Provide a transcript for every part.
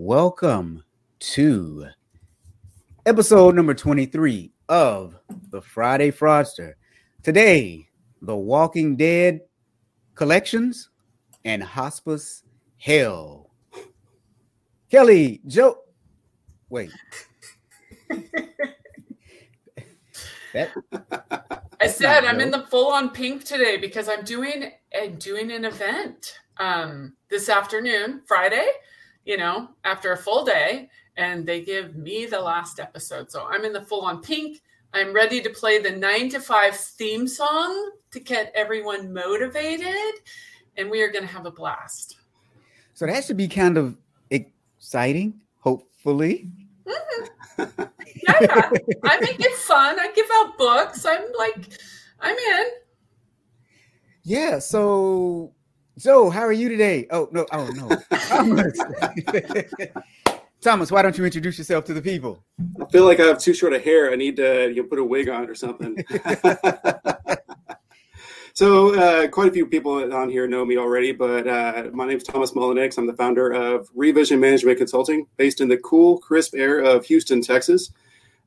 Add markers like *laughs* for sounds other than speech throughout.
Welcome to episode number 23 of the Friday Fraudster. Today, The Walking Dead collections and hospice hell. Kelly, Joe, wait. that I said I'm in the full on pink today because I'm doing I'm doing an event um this afternoon, Friday, you know, after a full day, and they give me the last episode. So I'm in the full on pink. I'm ready to play the nine to five theme song to get everyone motivated, and we are going to have a blast. So that should be kind of exciting, hopefully. Mm-hmm. Yeah, I make it fun. I give out books. I'm like, I'm in. Yeah. So, Joe, how are you today? Oh no. Oh no. *laughs* Thomas, why don't you introduce yourself to the people? I feel like I have too short of hair. I need to you know, put a wig on or something. *laughs* so, uh, quite a few people on here know me already, but uh, my name is Thomas Mullenix. I'm the founder of Revision Management Consulting, based in the cool, crisp air of Houston, Texas.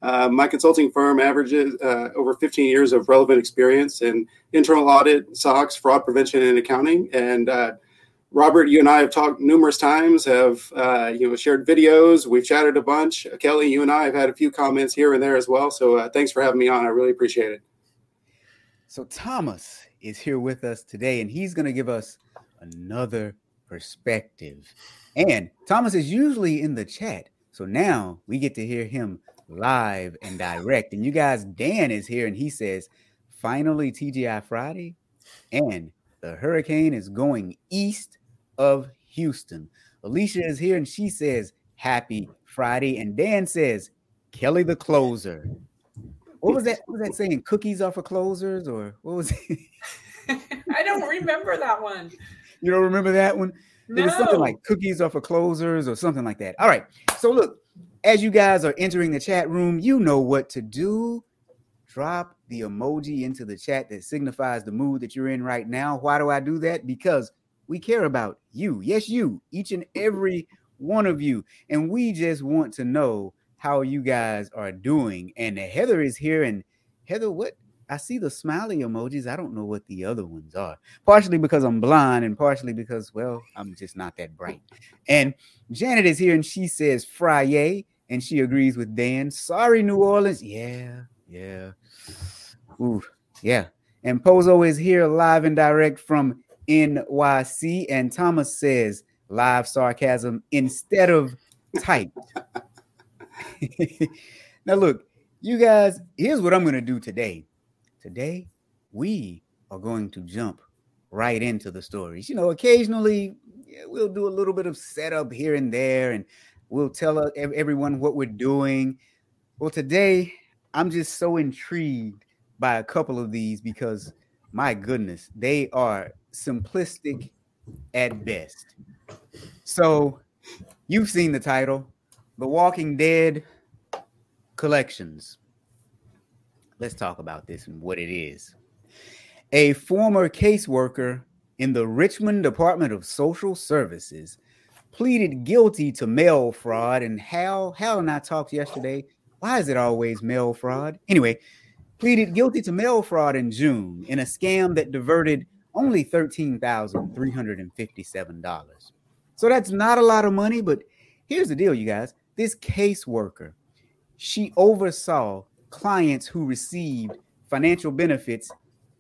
Uh, my consulting firm averages uh, over 15 years of relevant experience in internal audit, SOX, fraud prevention, and accounting. And uh, Robert, you and I have talked numerous times, have uh, you know shared videos, we've chatted a bunch. Kelly, you and I have had a few comments here and there as well. So uh, thanks for having me on. I really appreciate it. So Thomas is here with us today, and he's going to give us another perspective. And Thomas is usually in the chat, so now we get to hear him live and direct. And you guys, Dan is here, and he says, "Finally, TGI Friday, and the hurricane is going east." of Houston. Alicia is here and she says, Happy Friday. And Dan says, Kelly the closer. What was that? What was that saying? Cookies are for closers, or what was it? *laughs* I don't remember that one. You don't remember that one? No. It was something like cookies are for closers or something like that. All right. So look, as you guys are entering the chat room, you know what to do. Drop the emoji into the chat that signifies the mood that you're in right now. Why do I do that? Because we care about you. Yes, you, each and every one of you. And we just want to know how you guys are doing. And Heather is here. And Heather, what? I see the smiley emojis. I don't know what the other ones are. Partially because I'm blind, and partially because, well, I'm just not that bright. And Janet is here and she says Friday, and she agrees with Dan. Sorry, New Orleans. Yeah, yeah. Ooh, yeah. And Pozo is here live and direct from NYC. And Thomas says live sarcasm instead of typed. *laughs* now, look, you guys, here's what I'm going to do today. Today, we are going to jump right into the stories. You know, occasionally we'll do a little bit of setup here and there, and we'll tell everyone what we're doing. Well, today, I'm just so intrigued by a couple of these because my goodness, they are simplistic at best. So, you've seen the title, The Walking Dead Collections. Let's talk about this and what it is. A former caseworker in the Richmond Department of Social Services pleaded guilty to mail fraud. And Hal, Hal and I talked yesterday. Why is it always mail fraud? Anyway, pleaded guilty to mail fraud in June in a scam that diverted only $13,357. So that's not a lot of money, but here's the deal, you guys. This caseworker, she oversaw clients who received financial benefits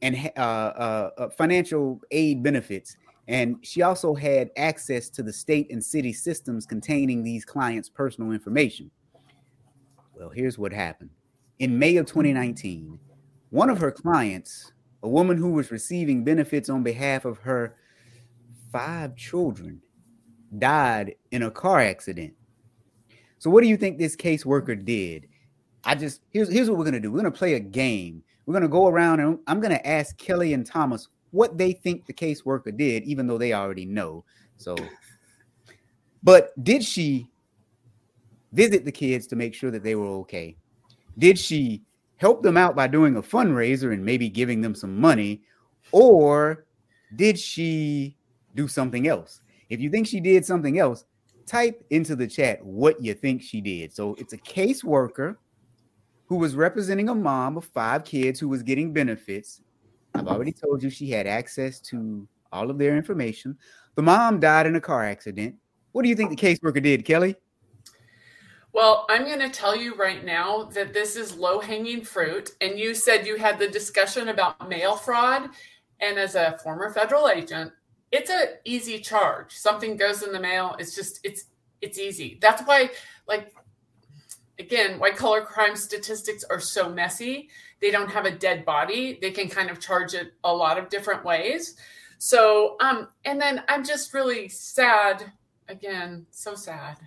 and uh, uh, uh, financial aid benefits. And she also had access to the state and city systems containing these clients' personal information. Well, here's what happened in May of 2019, one of her clients, a woman who was receiving benefits on behalf of her five children, died in a car accident. So, what do you think this caseworker did? I just here's here's what we're gonna do. We're gonna play a game. We're gonna go around and I'm gonna ask Kelly and Thomas what they think the caseworker did, even though they already know. So, but did she visit the kids to make sure that they were okay? Did she help them out by doing a fundraiser and maybe giving them some money? Or did she do something else? If you think she did something else, type into the chat what you think she did. So it's a caseworker who was representing a mom of five kids who was getting benefits. I've already told you she had access to all of their information. The mom died in a car accident. What do you think the caseworker did, Kelly? Well, I'm going to tell you right now that this is low hanging fruit. And you said you had the discussion about mail fraud. And as a former federal agent, it's an easy charge. Something goes in the mail. It's just, it's, it's easy. That's why, like, again, white collar crime statistics are so messy. They don't have a dead body. They can kind of charge it a lot of different ways. So, um, and then I'm just really sad, again, so sad,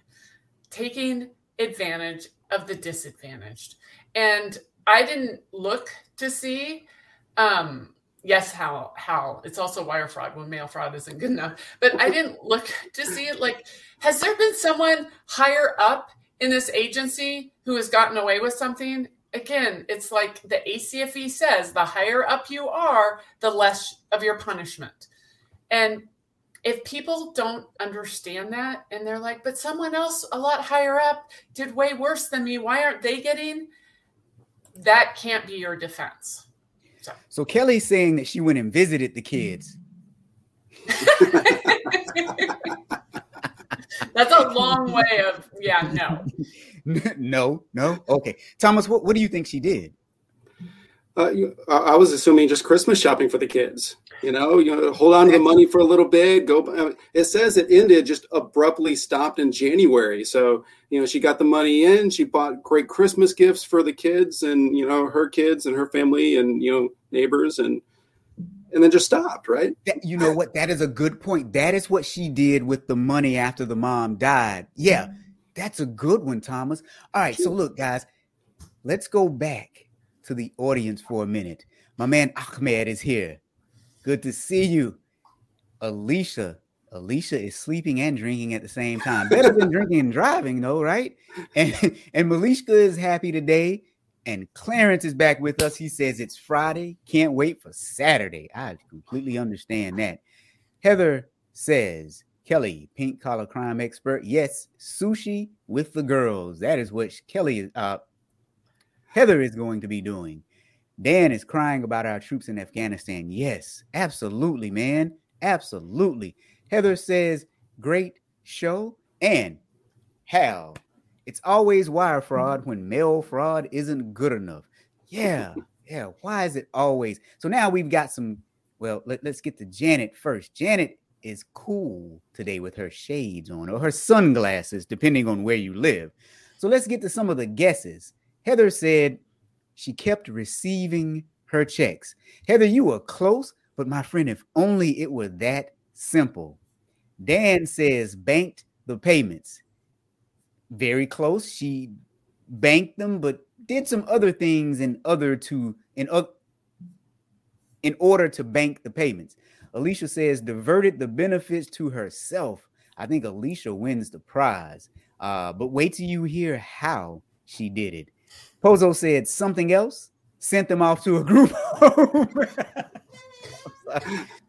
taking advantage of the disadvantaged. And I didn't look to see, um, yes, how, how it's also wire fraud when mail fraud isn't good enough, but I didn't look to see like, has there been someone higher up in this agency who has gotten away with something? Again, it's like the ACFE says the higher up you are, the less of your punishment. And if people don't understand that and they're like, but someone else a lot higher up did way worse than me, why aren't they getting? That can't be your defense. So, so Kelly's saying that she went and visited the kids. *laughs* That's a long way of, yeah, no. *laughs* no, no. Okay. Thomas, what, what do you think she did? Uh, I was assuming just Christmas shopping for the kids. You know, you know, hold on to the money for a little bit. Go. Uh, it says it ended just abruptly stopped in January. So you know, she got the money in. She bought great Christmas gifts for the kids and you know her kids and her family and you know neighbors and and then just stopped. Right. That, you know what? That is a good point. That is what she did with the money after the mom died. Yeah, mm-hmm. that's a good one, Thomas. All right. So look, guys, let's go back to the audience for a minute. My man Ahmed is here. Good to see you. Alicia. Alicia is sleeping and drinking at the same time. Better than drinking and driving, though, right? And *laughs* and Malishka is happy today. And Clarence is back with us. He says it's Friday. Can't wait for Saturday. I completely understand that. Heather says, Kelly, pink collar crime expert. Yes, sushi with the girls. That is what Kelly is. Uh, Heather is going to be doing. Dan is crying about our troops in Afghanistan. Yes, absolutely, man. Absolutely. Heather says, great show. And Hal, it's always wire fraud mm. when mail fraud isn't good enough. Yeah, yeah. Why is it always? So now we've got some. Well, let, us get to Janet first. Janet is cool today with her shades on or her sunglasses, depending on where you live. So let's get to some of the guesses. Heather said she kept receiving her checks. Heather, you were close, but my friend, if only it were that simple. Dan says banked the payments. Very close. She banked them, but did some other things in other to in uh, in order to bank the payments. Alicia says diverted the benefits to herself. I think Alicia wins the prize. Uh, but wait till you hear how she did it. Pozo said something else, sent them off to a group *laughs* them. *laughs*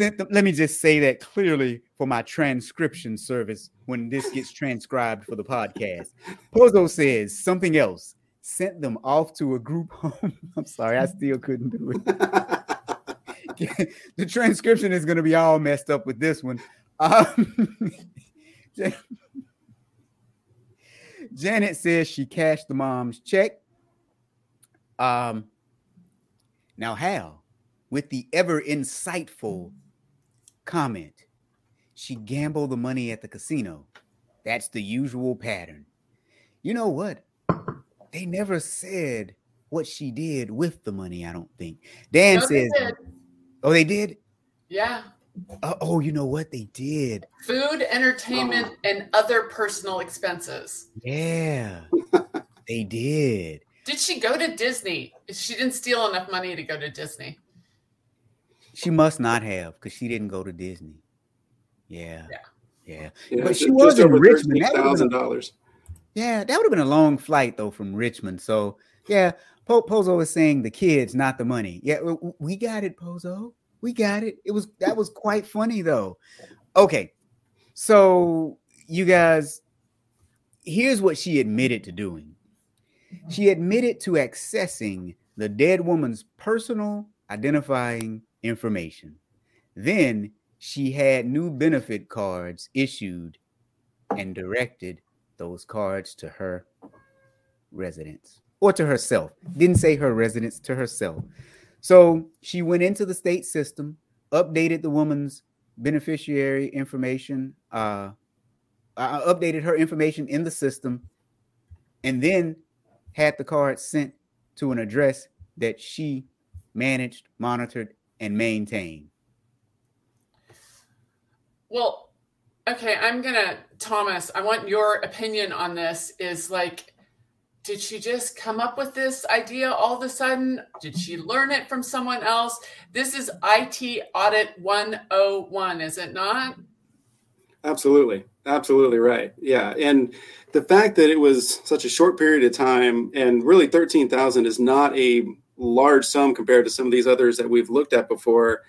Let me just say that clearly for my transcription service when this gets transcribed for the podcast. Pozo says something else, sent them off to a group *laughs* home. I'm sorry, I still couldn't do it. *laughs* the transcription is going to be all messed up with this one. Um, *laughs* Janet says she cashed the mom's check. Um, now, Hal, with the ever insightful comment, she gambled the money at the casino. That's the usual pattern. You know what? They never said what she did with the money, I don't think. Dan no, says, they Oh, they did? Yeah. Uh, oh, you know what they did? Food, entertainment, oh. and other personal expenses. Yeah, *laughs* they did. Did she go to Disney? She didn't steal enough money to go to Disney. She must not have because she didn't go to Disney. Yeah. Yeah. Yeah. yeah but she was in Richmond. Thousand dollars. Yeah, that would have been a long flight though from Richmond. So yeah, po- Pozo is saying the kids, not the money. Yeah, we got it, Pozo. We got it. It was that was quite funny though. Okay. So you guys, here's what she admitted to doing. She admitted to accessing the dead woman's personal identifying information. Then she had new benefit cards issued and directed those cards to her residence or to herself. Didn't say her residence to herself. So she went into the state system, updated the woman's beneficiary information, uh, uh, updated her information in the system, and then had the card sent to an address that she managed, monitored, and maintain? Well, okay, I'm gonna Thomas. I want your opinion on this. Is like did she just come up with this idea all of a sudden? Did she learn it from someone else? This is IT Audit 101, is it not? Absolutely. Absolutely right. Yeah. And the fact that it was such a short period of time and really 13,000 is not a large sum compared to some of these others that we've looked at before.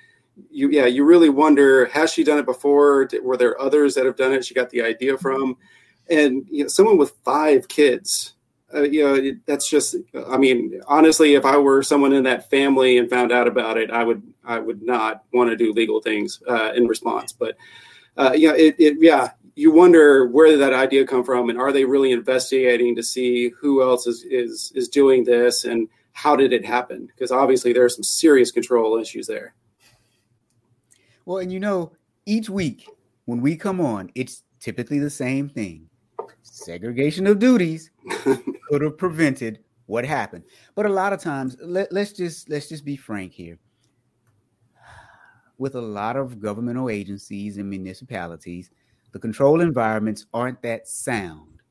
You, yeah, you really wonder has she done it before? Were there others that have done it? She got the idea from, and you know, someone with five kids uh, you know that's just i mean honestly if i were someone in that family and found out about it i would i would not want to do legal things uh, in response but uh, know it, it, yeah you wonder where did that idea come from and are they really investigating to see who else is is is doing this and how did it happen because obviously there are some serious control issues there well and you know each week when we come on it's typically the same thing segregation of duties *laughs* could have prevented what happened. But a lot of times, let, let's just let's just be frank here. With a lot of governmental agencies and municipalities, the control environments aren't that sound,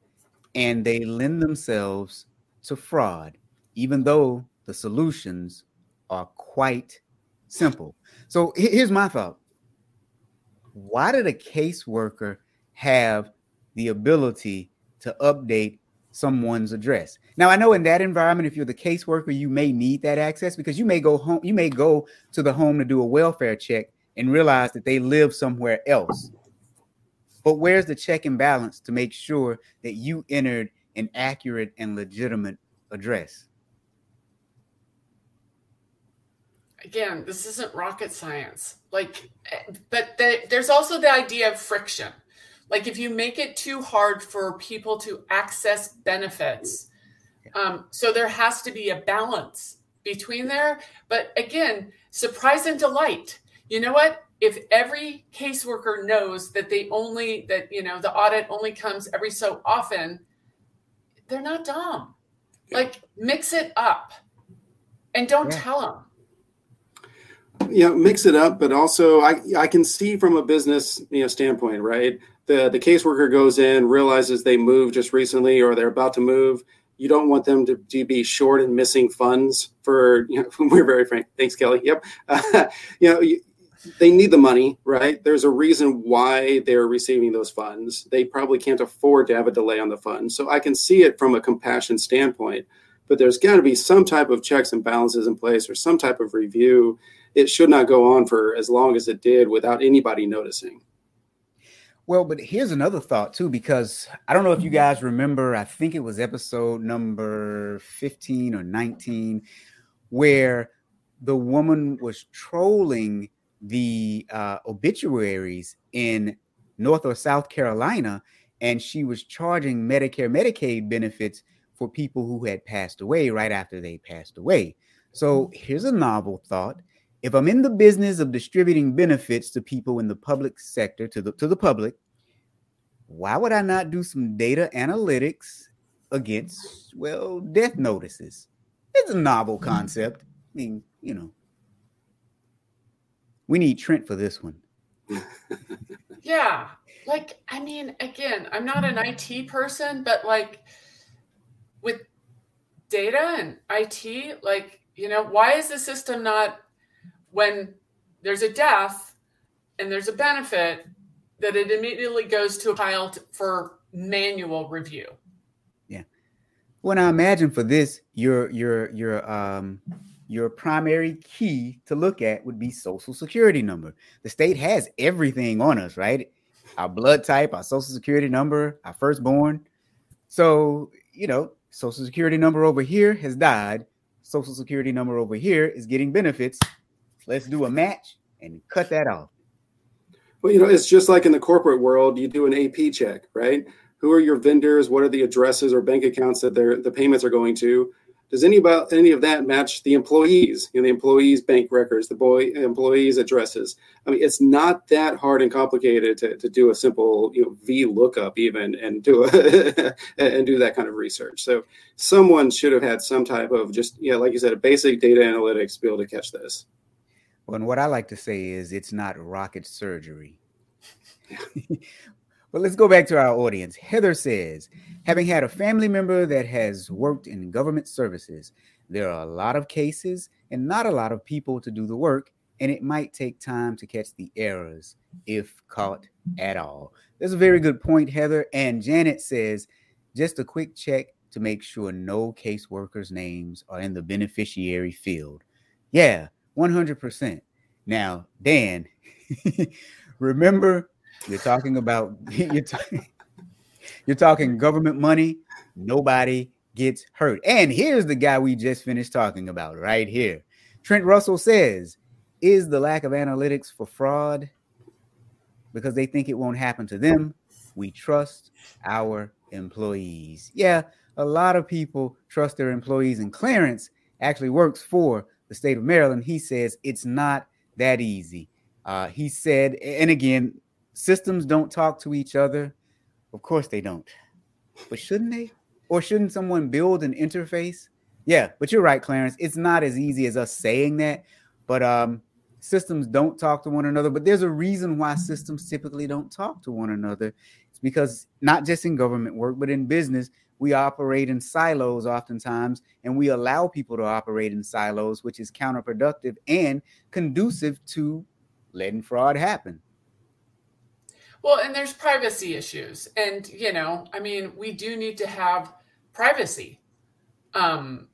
and they lend themselves to fraud, even though the solutions are quite simple. So here's my thought: Why did a caseworker have the ability to update someone's address. Now, I know in that environment, if you're the caseworker, you may need that access because you may go home, you may go to the home to do a welfare check and realize that they live somewhere else. But where's the check and balance to make sure that you entered an accurate and legitimate address? Again, this isn't rocket science. Like, but the, there's also the idea of friction. Like if you make it too hard for people to access benefits um, so there has to be a balance between there. But again surprise and delight. You know what? If every caseworker knows that they only that you know the audit only comes every so often they're not dumb. Like mix it up and don't yeah. tell them yeah mix it up but also i i can see from a business you know standpoint right the the caseworker goes in, realizes they moved just recently or they're about to move. You don't want them to, to be short and missing funds for. You know, *laughs* we're very frank. Thanks, Kelly. Yep. Uh, *laughs* you know. You, they need the money, right? There's a reason why they're receiving those funds. They probably can't afford to have a delay on the funds. So I can see it from a compassion standpoint, but there's got to be some type of checks and balances in place or some type of review. It should not go on for as long as it did without anybody noticing. Well, but here's another thought too, because I don't know if you guys remember, I think it was episode number 15 or 19, where the woman was trolling the uh, obituaries in North or South Carolina, and she was charging Medicare, Medicaid benefits for people who had passed away right after they passed away. So here's a novel thought. If I'm in the business of distributing benefits to people in the public sector, to the to the public, why would I not do some data analytics against well death notices? It's a novel mm-hmm. concept. I mean, you know, we need Trent for this one. *laughs* yeah, like I mean, again, I'm not an IT person, but like with data and IT, like you know, why is the system not when there's a death and there's a benefit that it immediately goes to a file for manual review. Yeah. Well, I imagine for this, your your your um your primary key to look at would be social security number. The state has everything on us, right? our blood type, our social security number, our firstborn. So, you know, social security number over here has died. Social security number over here is getting benefits. Let's do a match and cut that off. Well, you know, it's just like in the corporate world, you do an AP check, right? Who are your vendors? What are the addresses or bank accounts that the payments are going to? Does any about any of that match the employees? You know, the employees' bank records, the boy employees' addresses. I mean, it's not that hard and complicated to, to do a simple you know V lookup even and do a *laughs* and do that kind of research. So someone should have had some type of just yeah, like you said, a basic data analytics to be able to catch this. Well, and what I like to say is it's not rocket surgery. *laughs* But let's go back to our audience. Heather says, having had a family member that has worked in government services, there are a lot of cases and not a lot of people to do the work, and it might take time to catch the errors if caught at all. That's a very good point, Heather. And Janet says, just a quick check to make sure no caseworkers' names are in the beneficiary field. Yeah, 100%. Now, Dan, *laughs* remember you're talking about *laughs* you're, t- *laughs* you're talking government money. Nobody gets hurt. And here's the guy we just finished talking about right here. Trent Russell says, "Is the lack of analytics for fraud because they think it won't happen to them? We trust our employees." Yeah, a lot of people trust their employees, and Clarence actually works for the state of Maryland. He says it's not that easy. Uh, he said, and again, systems don't talk to each other? Of course they don't. But shouldn't they? Or shouldn't someone build an interface? Yeah, but you're right, Clarence. It's not as easy as us saying that, but um, systems don't talk to one another. But there's a reason why systems typically don't talk to one another. It's because not just in government work, but in business, we operate in silos oftentimes, and we allow people to operate in silos, which is counterproductive and conducive to letting fraud happen. Well, and there's privacy issues. And, you know, I mean, we do need to have privacy. Um,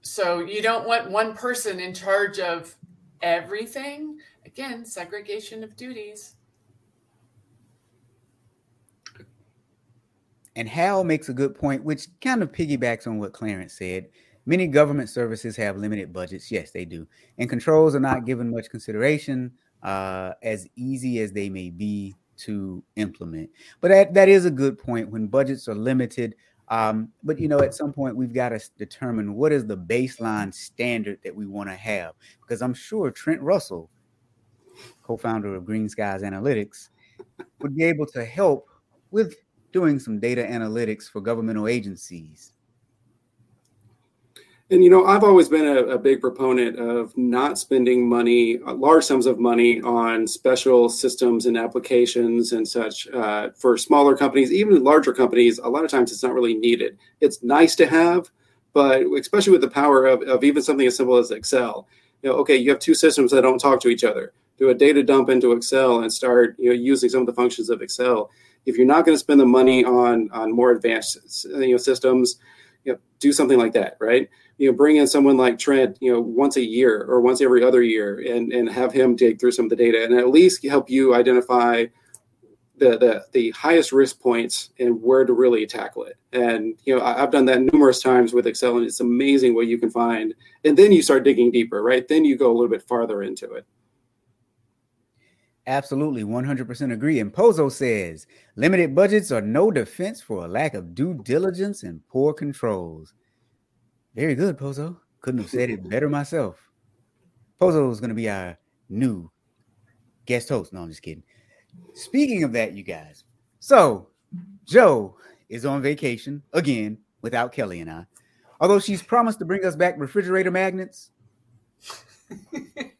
so you don't want one person in charge of everything. Again, segregation of duties. And Hal makes a good point, which kind of piggybacks on what Clarence said. Many government services have limited budgets. Yes, they do. And controls are not given much consideration, uh, as easy as they may be to implement. But that, that is a good point when budgets are limited. Um, but you know, at some point we've got to determine what is the baseline standard that we want to have. Because I'm sure Trent Russell, co-founder of Green Skies Analytics, would be able to help with doing some data analytics for governmental agencies and you know, I've always been a, a, big proponent of not spending money, uh, large sums of money, on special systems and applications and such uh, for smaller companies, even larger companies. A lot of times, it's not really needed. It's nice to have, but especially with the power of, of even something as simple as Excel. You know, okay, you have two systems that don't talk to each other. Do a data dump into Excel and start, you know, using some of the functions of Excel. If you're not going to spend the money on on more advanced, you know, systems, you know, do something like that, right? you know, bring in someone like Trent, you know, once a year or once every other year and, and have him dig through some of the data and at least help you identify the, the, the highest risk points and where to really tackle it. And, you know, I, I've done that numerous times with Excel and it's amazing what you can find. And then you start digging deeper, right? Then you go a little bit farther into it. Absolutely, 100% agree. And Pozo says limited budgets are no defense for a lack of due diligence and poor controls. Very good, Pozo. Couldn't have said it *laughs* better myself. Pozo is going to be our new guest host. No, I'm just kidding. Speaking of that, you guys. So, Joe is on vacation again without Kelly and I. Although she's promised to bring us back refrigerator magnets. *laughs*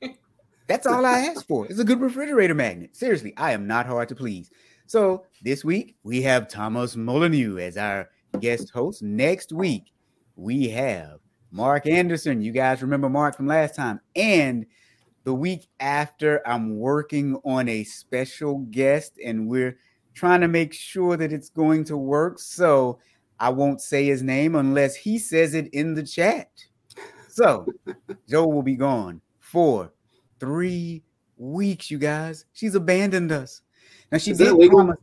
That's all I asked for. It's a good refrigerator magnet. Seriously, I am not hard to please. So, this week we have Thomas Molyneux as our guest host. Next week, we have Mark Anderson. You guys remember Mark from last time. And the week after, I'm working on a special guest, and we're trying to make sure that it's going to work. So I won't say his name unless he says it in the chat. So Joe will be gone for three weeks, you guys. She's abandoned us. Now she Is did legal?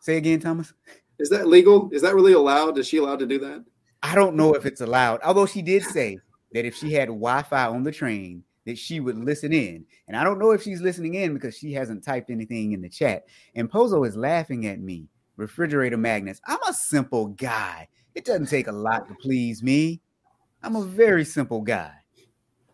say again, Thomas. Is that legal? Is that really allowed? Is she allowed to do that? I don't know if it's allowed. Although she did say that if she had Wi-Fi on the train, that she would listen in. And I don't know if she's listening in because she hasn't typed anything in the chat. And Pozo is laughing at me. Refrigerator magnets. I'm a simple guy. It doesn't take a lot to please me. I'm a very simple guy.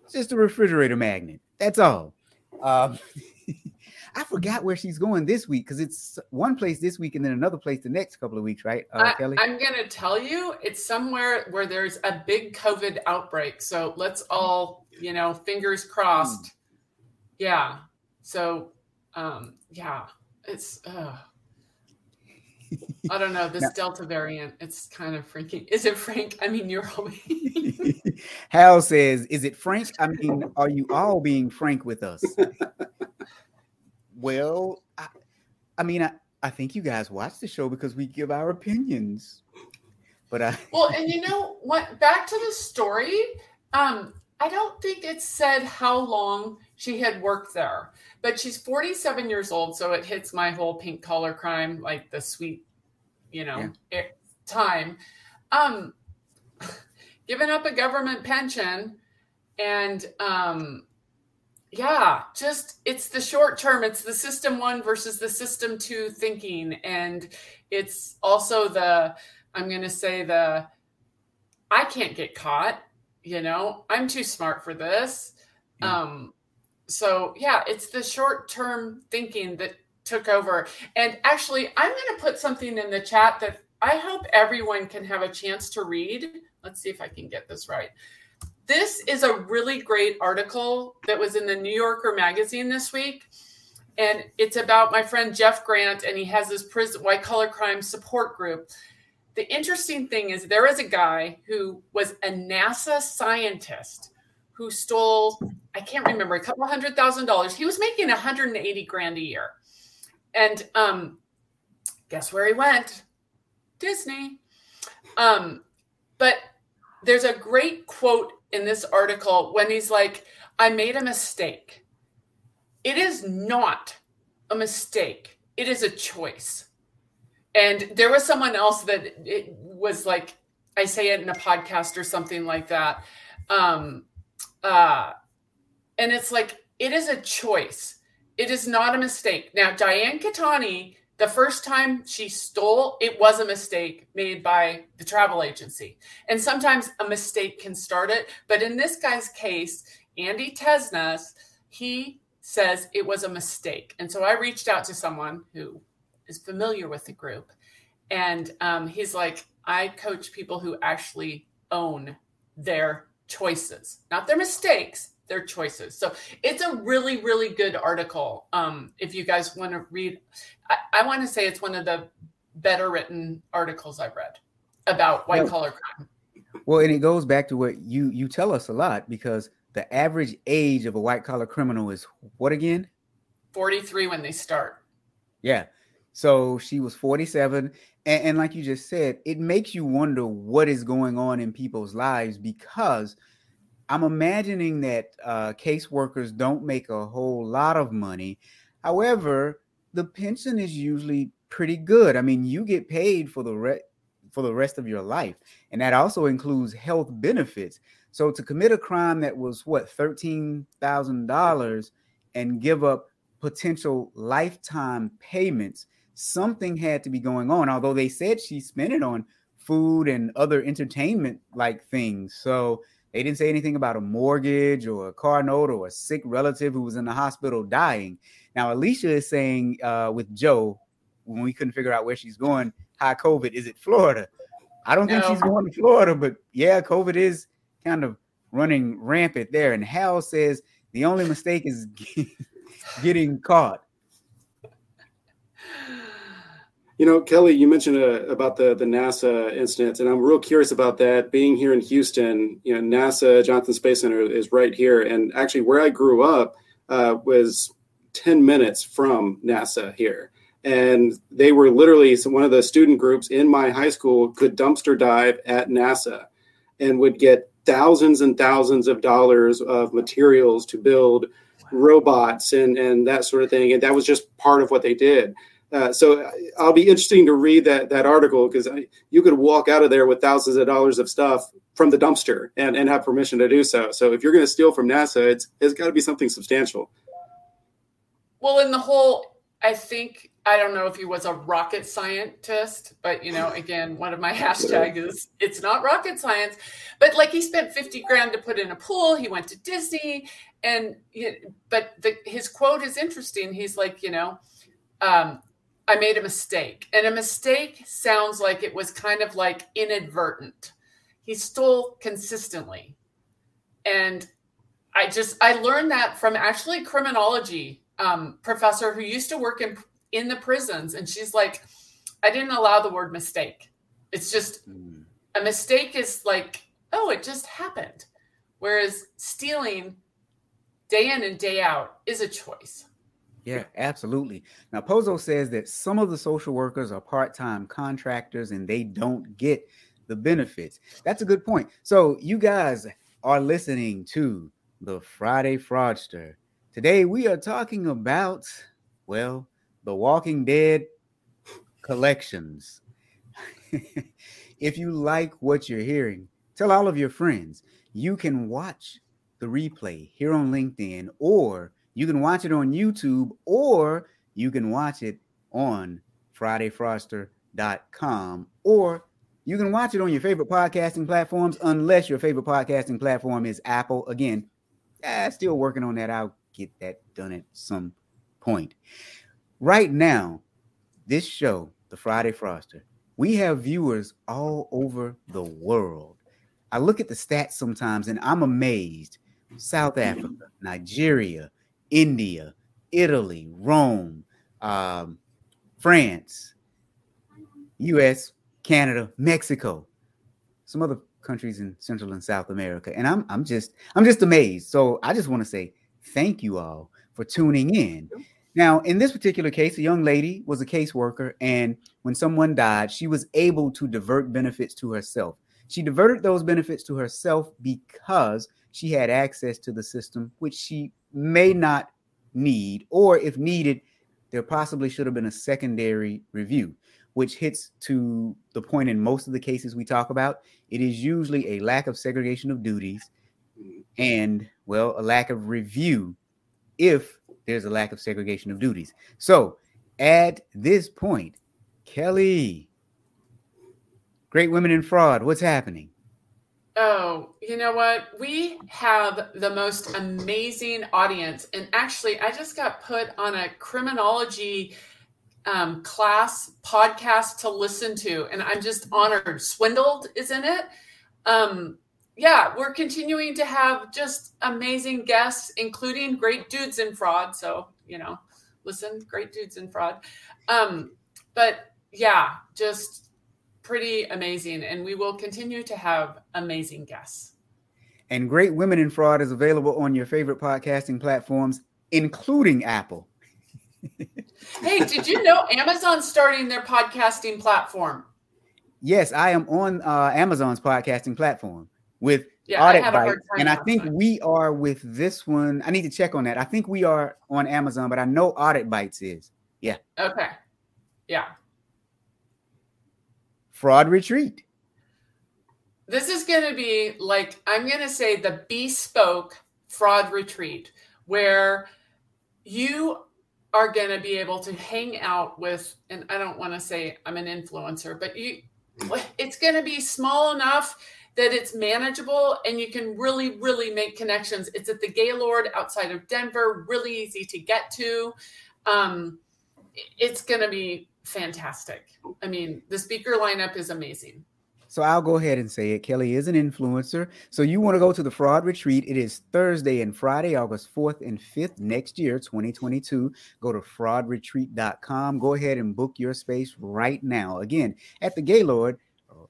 It's just a refrigerator magnet. That's all. Um, *laughs* I forgot where she's going this week because it's one place this week and then another place the next couple of weeks, right, uh, I, Kelly? I'm going to tell you, it's somewhere where there's a big COVID outbreak. So let's all, you know, fingers crossed. Hmm. Yeah. So, um, yeah, it's. Uh, I don't know this now, Delta variant. It's kind of freaking. Is it Frank? I mean, you're all. *laughs* Hal says, "Is it Frank? I mean, are you all being frank with us?" well, I, I mean, I, I think you guys watch the show because we give our opinions. But I well, and you know what? Back to the story. Um, I don't think it said how long she had worked there, but she's 47 years old, so it hits my whole pink collar crime, like the sweet, you know, yeah. time. Um, *laughs* giving up a government pension and um, yeah, just it's the short term. It's the system one versus the system two thinking. And it's also the, I'm going to say the, I can't get caught, you know, I'm too smart for this. Yeah. Um, so yeah, it's the short term thinking that took over. And actually, I'm going to put something in the chat that I hope everyone can have a chance to read. Let's see if I can get this right. This is a really great article that was in the New Yorker magazine this week. And it's about my friend Jeff Grant, and he has this prison, white collar crime support group. The interesting thing is, there is a guy who was a NASA scientist who stole, I can't remember, a couple hundred thousand dollars. He was making 180 grand a year. And um, guess where he went? Disney. Um, but there's a great quote in this article when he's like, I made a mistake. It is not a mistake, it is a choice. And there was someone else that it was like, I say it in a podcast or something like that. Um, uh, and it's like, it is a choice. It is not a mistake. Now, Diane Katani the first time she stole, it was a mistake made by the travel agency. And sometimes a mistake can start it. But in this guy's case, Andy Tesnas, he says it was a mistake. And so I reached out to someone who is familiar with the group. And um, he's like, I coach people who actually own their choices, not their mistakes, their choices. So it's a really, really good article. Um, if you guys want to read, I, I want to say it's one of the better written articles I've read about white collar crime. Well, and it goes back to what you you tell us a lot because the average age of a white collar criminal is what again? 43 when they start. Yeah. So she was 47. And, and, like you just said, it makes you wonder what is going on in people's lives because I'm imagining that uh, caseworkers don't make a whole lot of money. However, the pension is usually pretty good. I mean, you get paid for the for the rest of your life, and that also includes health benefits. So to commit a crime that was what thirteen thousand dollars and give up potential lifetime payments, something had to be going on. Although they said she spent it on food and other entertainment like things, so they didn't say anything about a mortgage or a car note or a sick relative who was in the hospital dying. Now, Alicia is saying uh, with Joe, when we couldn't figure out where she's going, high COVID, is it Florida? I don't no. think she's going to Florida, but yeah, COVID is kind of running rampant there. And Hal says the only mistake is *laughs* getting caught. *laughs* You know, Kelly, you mentioned uh, about the the NASA incident, and I'm real curious about that. Being here in Houston, you know, NASA Johnson Space Center is right here, and actually, where I grew up uh, was 10 minutes from NASA here, and they were literally so one of the student groups in my high school could dumpster dive at NASA, and would get thousands and thousands of dollars of materials to build robots and and that sort of thing, and that was just part of what they did Uh, so I'll be interesting to read that that article because you could walk out of there with thousands of dollars of stuff from the dumpster and, and have permission to do so. So if you're going to steal from NASA, it's it's got to be something substantial. Well, in the whole, I think I don't know if he was a rocket scientist, but you know, again, one of my *laughs* hashtags is it's not rocket science. But like he spent fifty grand to put in a pool. He went to Disney, and but the, his quote is interesting. He's like, you know. Um, I made a mistake. And a mistake sounds like it was kind of like inadvertent. He stole consistently. And I just I learned that from actually criminology um, professor who used to work in in the prisons, and she's like, I didn't allow the word mistake. It's just mm. a mistake is like, oh, it just happened. Whereas stealing day in and day out is a choice. Yeah, absolutely. Now, Pozo says that some of the social workers are part time contractors and they don't get the benefits. That's a good point. So, you guys are listening to the Friday Fraudster. Today, we are talking about, well, the Walking Dead collections. *laughs* if you like what you're hearing, tell all of your friends. You can watch the replay here on LinkedIn or you can watch it on YouTube or you can watch it on FridayFraudster.com or you can watch it on your favorite podcasting platforms unless your favorite podcasting platform is Apple. Again, eh, still working on that. I'll get that done at some point. Right now, this show, The Friday Fraudster, we have viewers all over the world. I look at the stats sometimes and I'm amazed. South Africa, Nigeria, India, Italy, Rome, um, France, US, Canada, Mexico, some other countries in Central and South America. And I'm I'm just I'm just amazed. So I just want to say thank you all for tuning in. Now, in this particular case, a young lady was a caseworker, and when someone died, she was able to divert benefits to herself. She diverted those benefits to herself because she had access to the system, which she may not need, or if needed, there possibly should have been a secondary review, which hits to the point in most of the cases we talk about. It is usually a lack of segregation of duties and, well, a lack of review if there's a lack of segregation of duties. So at this point, Kelly, Great Women in Fraud, what's happening? Oh, you know what? We have the most amazing audience. And actually, I just got put on a criminology um, class podcast to listen to, and I'm just honored. Swindled is in it. Um, yeah, we're continuing to have just amazing guests, including great dudes in fraud. So, you know, listen, great dudes in fraud. Um, but yeah, just pretty amazing. And we will continue to have amazing guests. And Great Women in Fraud is available on your favorite podcasting platforms, including Apple. *laughs* hey, did you know Amazon's starting their podcasting platform? Yes, I am on uh, Amazon's podcasting platform with yeah, Audit Bite, and I think we are with this one. I need to check on that. I think we are on Amazon, but I know Audit Bites is. Yeah. Okay. Yeah fraud retreat. This is going to be like, I'm going to say the bespoke fraud retreat where you are going to be able to hang out with, and I don't want to say I'm an influencer, but you, it's going to be small enough that it's manageable and you can really, really make connections. It's at the Gaylord outside of Denver, really easy to get to. Um, it's going to be fantastic. I mean, the speaker lineup is amazing. So I'll go ahead and say it. Kelly is an influencer. So you want to go to the fraud retreat. It is Thursday and Friday, August 4th and 5th next year, 2022. Go to fraudretreat.com. Go ahead and book your space right now. Again, at the Gaylord, uh,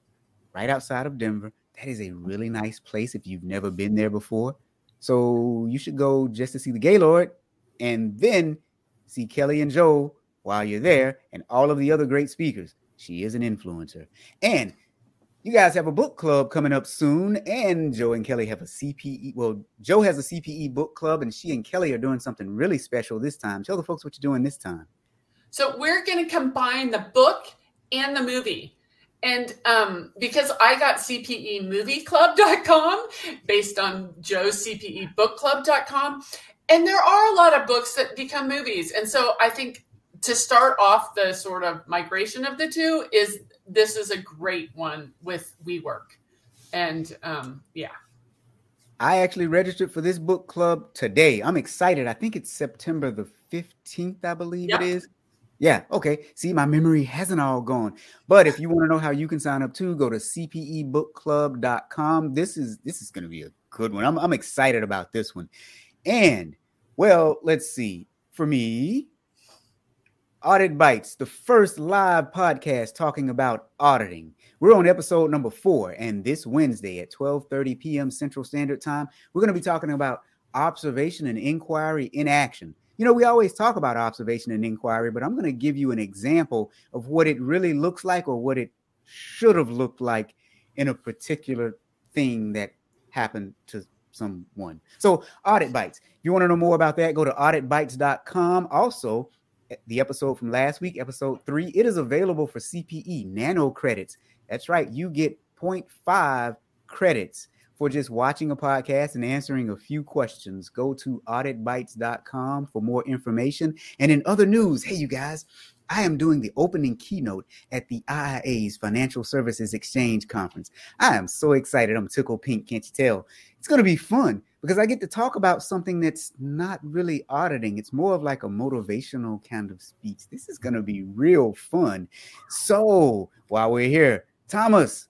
right outside of Denver. That is a really nice place if you've never been there before. So you should go just to see the Gaylord and then see Kelly and Joe while you're there and all of the other great speakers. She is an influencer. And you guys have a book club coming up soon, and Joe and Kelly have a CPE. Well, Joe has a CPE book club, and she and Kelly are doing something really special this time. Tell the folks what you're doing this time. So we're going to combine the book and the movie. And um, because I got CPEmovieclub.com based on Joe's CPEbookclub.com. And there are a lot of books that become movies. And so I think to start off the sort of migration of the two is this is a great one with WeWork. And um, yeah. I actually registered for this book club today. I'm excited. I think it's September the 15th, I believe it is. Yeah, okay. See, my memory hasn't all gone. But if you want to know how you can sign up too, go to cpebookclub.com. This is this is going to be a good one. I'm I'm excited about this one. And well, let's see. For me, Audit Bites, the first live podcast talking about auditing. We're on episode number 4 and this Wednesday at 12:30 p.m. Central Standard Time, we're going to be talking about observation and inquiry in action you know, we always talk about observation and inquiry, but I'm going to give you an example of what it really looks like or what it should have looked like in a particular thing that happened to someone. So, Audit Bites. If you want to know more about that, go to auditbites.com. Also, the episode from last week, episode three, it is available for CPE nano credits. That's right, you get 0.5 credits for just watching a podcast and answering a few questions. Go to auditbites.com for more information. And in other news, hey, you guys, I am doing the opening keynote at the IIA's Financial Services Exchange Conference. I am so excited. I'm tickle pink, can't you tell? It's going to be fun because I get to talk about something that's not really auditing. It's more of like a motivational kind of speech. This is going to be real fun. So while we're here, Thomas,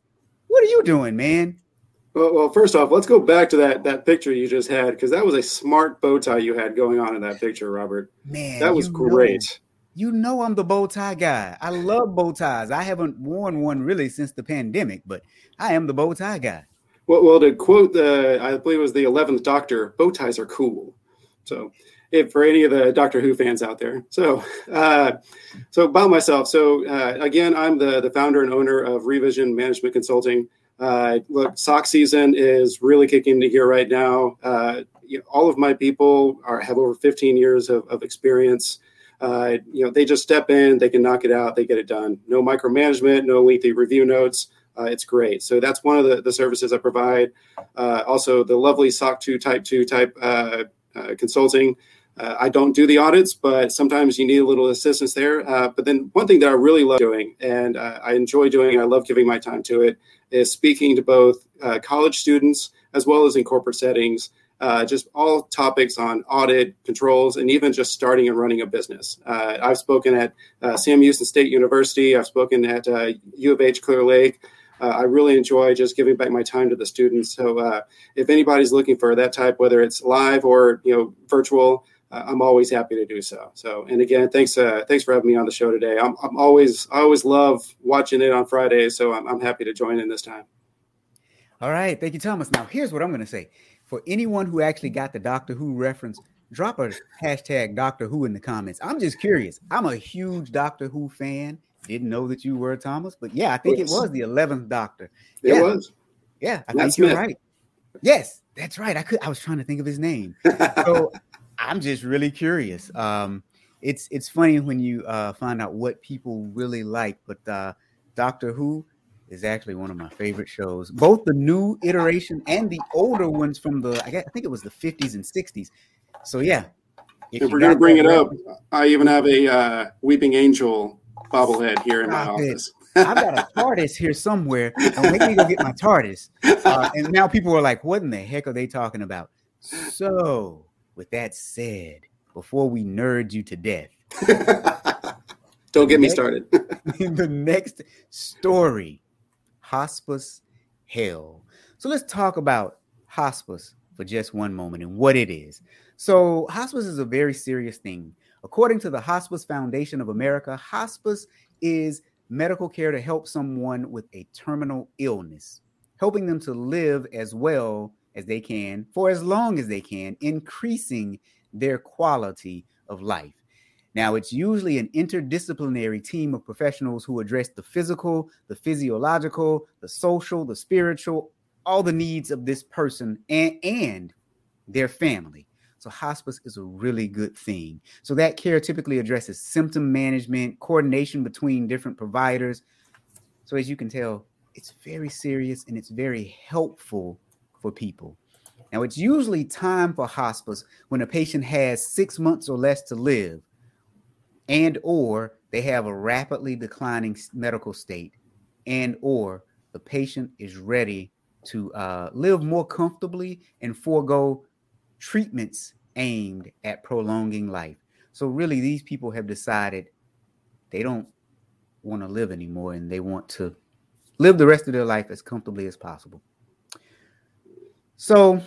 what are you doing, man? Well, well, first off, let's go back to that that picture you just had because that was a smart bow tie you had going on in that picture, Robert. Man, that was great. Know, you know I'm the bow tie guy. I love bow ties. I haven't worn one really since the pandemic, but I am the bow tie guy. Well, well, to quote the, I believe it was the Eleventh Doctor, bow ties are cool. So, if for any of the Doctor Who fans out there, so uh, so about myself. So uh, again, I'm the the founder and owner of Revision Management Consulting. Uh, look, SOX season is really kicking into gear right now. Uh, you know, all of my people are have over 15 years of, of experience. Uh, you know, they just step in, they can knock it out, they get it done. No micromanagement, no lengthy review notes. Uh, it's great. So that's one of the, the services I provide. Uh, also, the lovely SOC 2 Type 2 type uh, consulting. Uh, I don't do the audits, but sometimes you need a little assistance there. Uh, but then one thing that I really love doing and uh, I enjoy doing, I love giving my time to it, is speaking to both uh, college students as well as in corporate settings, uh, just all topics on audit, controls, and even just starting and running a business. Uh, I've spoken at Sam Houston State University, I've spoken at U of H Clear Lake. Uh, I really enjoy just giving back my time to the students. So, uh, if anybody's looking for that type, whether it's live or you know virtual, uh, I'm always happy to do so. So, and again, thanks, uh, thanks for having me on the show today. I'm, I'm always, I always love watching it on Fridays, so I'm, I'm happy to join in this time. All right, thank you, Thomas. Now, here's what I'm going to say: for anyone who actually got the Doctor Who reference, drop a hashtag Doctor Who in the comments. I'm just curious. I'm a huge Doctor Who fan. Didn't know that you were Thomas, but yeah, I think it was the 11th Doctor. It yeah. was. Yeah, I Matt think you're right. Yes, that's right. I could. I was trying to think of his name. So *laughs* I'm just really curious. Um, it's it's funny when you uh, find out what people really like, but uh, Doctor Who is actually one of my favorite shows. Both the new iteration and the older ones from the I, guess, I think it was the 50s and 60s. So yeah. If, if we're gonna bring it up, I even have a uh, Weeping Angel bobblehead here in my office. I've got a TARDIS here somewhere. I'm waiting to go get my TARDIS. Uh, and now people are like, what in the heck are they talking about? So with that said, before we nerd you to death, *laughs* don't get me started. *laughs* the next story hospice hell. So let's talk about hospice for just one moment and what it is. So, hospice is a very serious thing. According to the Hospice Foundation of America, hospice is medical care to help someone with a terminal illness, helping them to live as well as they can for as long as they can, increasing their quality of life. Now, it's usually an interdisciplinary team of professionals who address the physical, the physiological, the social, the spiritual, all the needs of this person and, and their family. So hospice is a really good thing. So that care typically addresses symptom management, coordination between different providers. So as you can tell, it's very serious and it's very helpful for people. Now, it's usually time for hospice when a patient has six months or less to live, and or they have a rapidly declining medical state, and or the patient is ready to uh, live more comfortably and forego treatments aimed at prolonging life. So, really, these people have decided they don't want to live anymore and they want to live the rest of their life as comfortably as possible. So,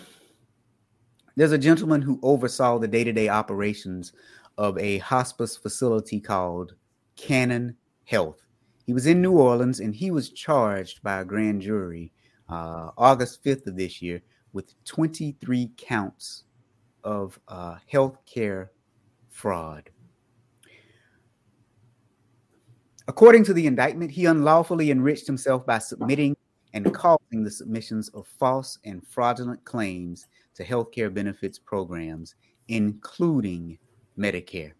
there's a gentleman who oversaw the day to day operations of a hospice facility called Canon Health. He was in New Orleans and he was charged by a grand jury uh, August 5th of this year with 23 counts of uh, health care fraud. According to the indictment, he unlawfully enriched himself by submitting and causing the submissions of false and fraudulent claims to healthcare benefits programs, including Medicare.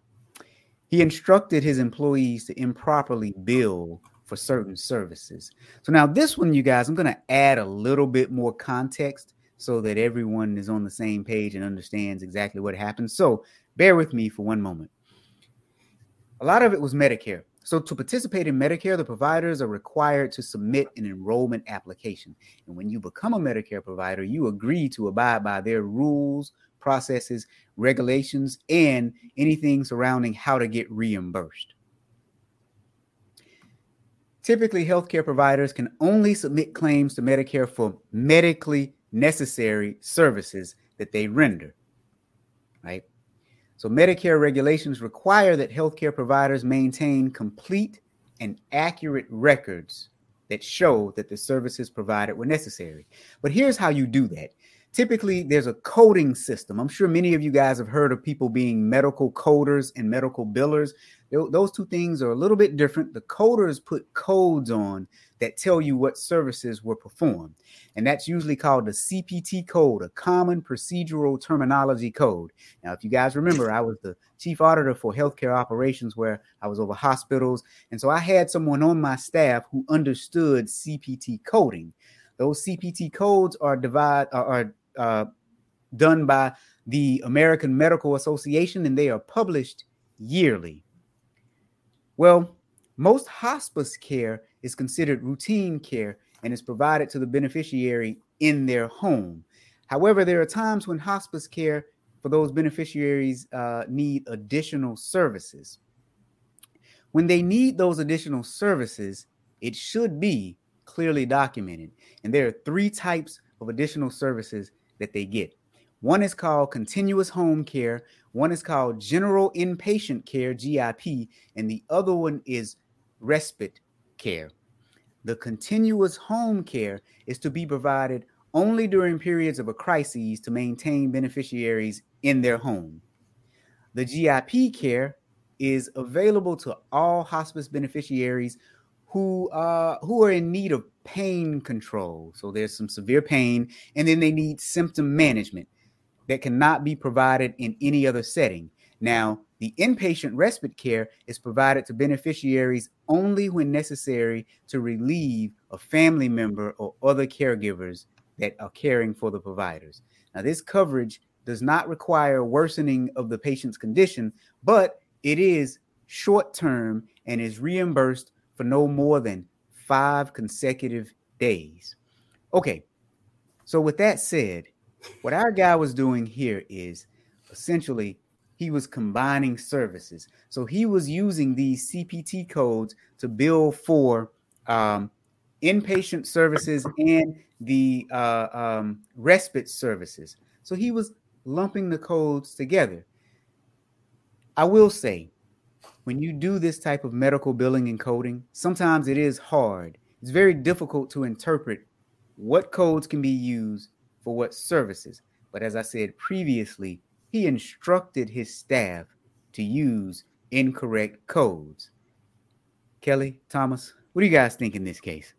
He instructed his employees to improperly bill for certain services. So now this one, you guys, I'm going to add a little bit more context so that everyone is on the same page and understands exactly what happened. So bear with me for one moment. A lot of it was Medicare. So to participate in Medicare, the providers are required to submit an enrollment application. And when you become a Medicare provider, you agree to abide by their rules, processes, regulations, and anything surrounding how to get reimbursed. Typically, healthcare providers can only submit claims to Medicare for medically necessary services that they render. Right? So, Medicare regulations require that healthcare providers maintain complete and accurate records that show that the services provided were necessary. But here's how you do that typically there's a coding system. I'm sure many of you guys have heard of people being medical coders and medical billers. Those two things are a little bit different. The coders put codes on that tell you what services were performed. And that's usually called the CPT code, a common procedural terminology code. Now, if you guys remember, I was the chief auditor for healthcare operations where I was over hospitals. And so I had someone on my staff who understood CPT coding. Those CPT codes are divide are uh, done by the American Medical Association and they are published yearly. Well, most hospice care is considered routine care and is provided to the beneficiary in their home. However, there are times when hospice care for those beneficiaries uh, need additional services. When they need those additional services, it should be clearly documented. And there are three types of additional services that they get. One is called continuous home care, one is called general inpatient care, GIP, and the other one is respite care. The continuous home care is to be provided only during periods of a crisis to maintain beneficiaries in their home. The GIP care is available to all hospice beneficiaries who uh, who are in need of pain control. So there's some severe pain, and then they need symptom management that cannot be provided in any other setting. Now, the inpatient respite care is provided to beneficiaries only when necessary to relieve a family member or other caregivers that are caring for the providers. Now, this coverage does not require worsening of the patient's condition, but it is short term and is reimbursed for no more than five consecutive days. Okay, so with that said, what our guy was doing here is essentially he was combining services. So he was using these CPT codes to bill for um, inpatient services and the uh, um, respite services. So he was lumping the codes together. I will say when you do this type of medical billing and coding, sometimes it is hard. It's very difficult to interpret what codes can be used for what services. But as I said previously, he instructed his staff to use incorrect codes. Kelly, Thomas, what do you guys think in this case?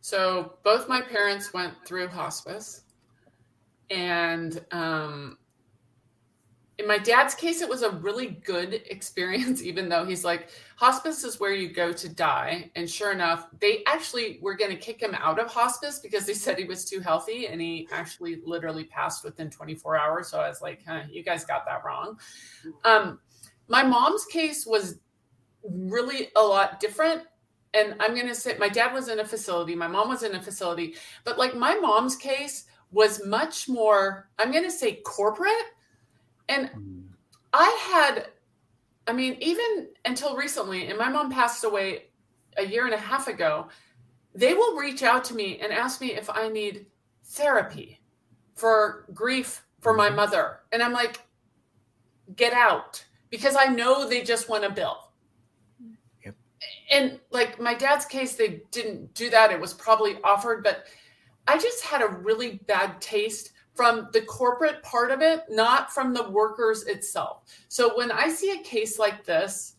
So both my parents went through hospice, and um, in my dad's case, it was a really good experience, *laughs* even though he's like, hospice is where you go to die. And sure enough, they actually were going to kick him out of hospice because they said he was too healthy. And he actually literally passed within 24 hours. So I was like, huh, you guys got that wrong. Um, my mom's case was really a lot different. And I'm going to say my dad was in a facility, my mom was in a facility, but like my mom's case was much more, I'm going to say corporate and mm. I had, I mean, even until recently, and my mom passed away a year and a half ago, they will reach out to me and ask me if I need therapy for grief for my mm-hmm. mother. And I'm like, get out because I know they just want a bill. Yep. And like my dad's case, they didn't do that. It was probably offered, but I just had a really bad taste from the corporate part of it, not from the workers itself. So when I see a case like this,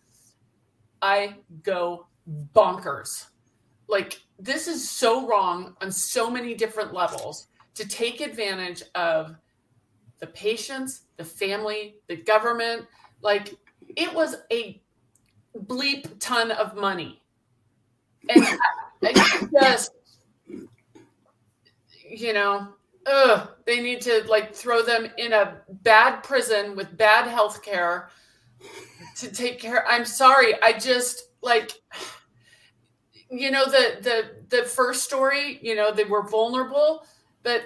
I go bonkers. Like, this is so wrong on so many different levels to take advantage of the patients, the family, the government. Like, it was a bleep ton of money. And I, I just, you know, ugh, they need to like throw them in a bad prison with bad health care to take care. I'm sorry. I just like you know the the the first story, you know, they were vulnerable, but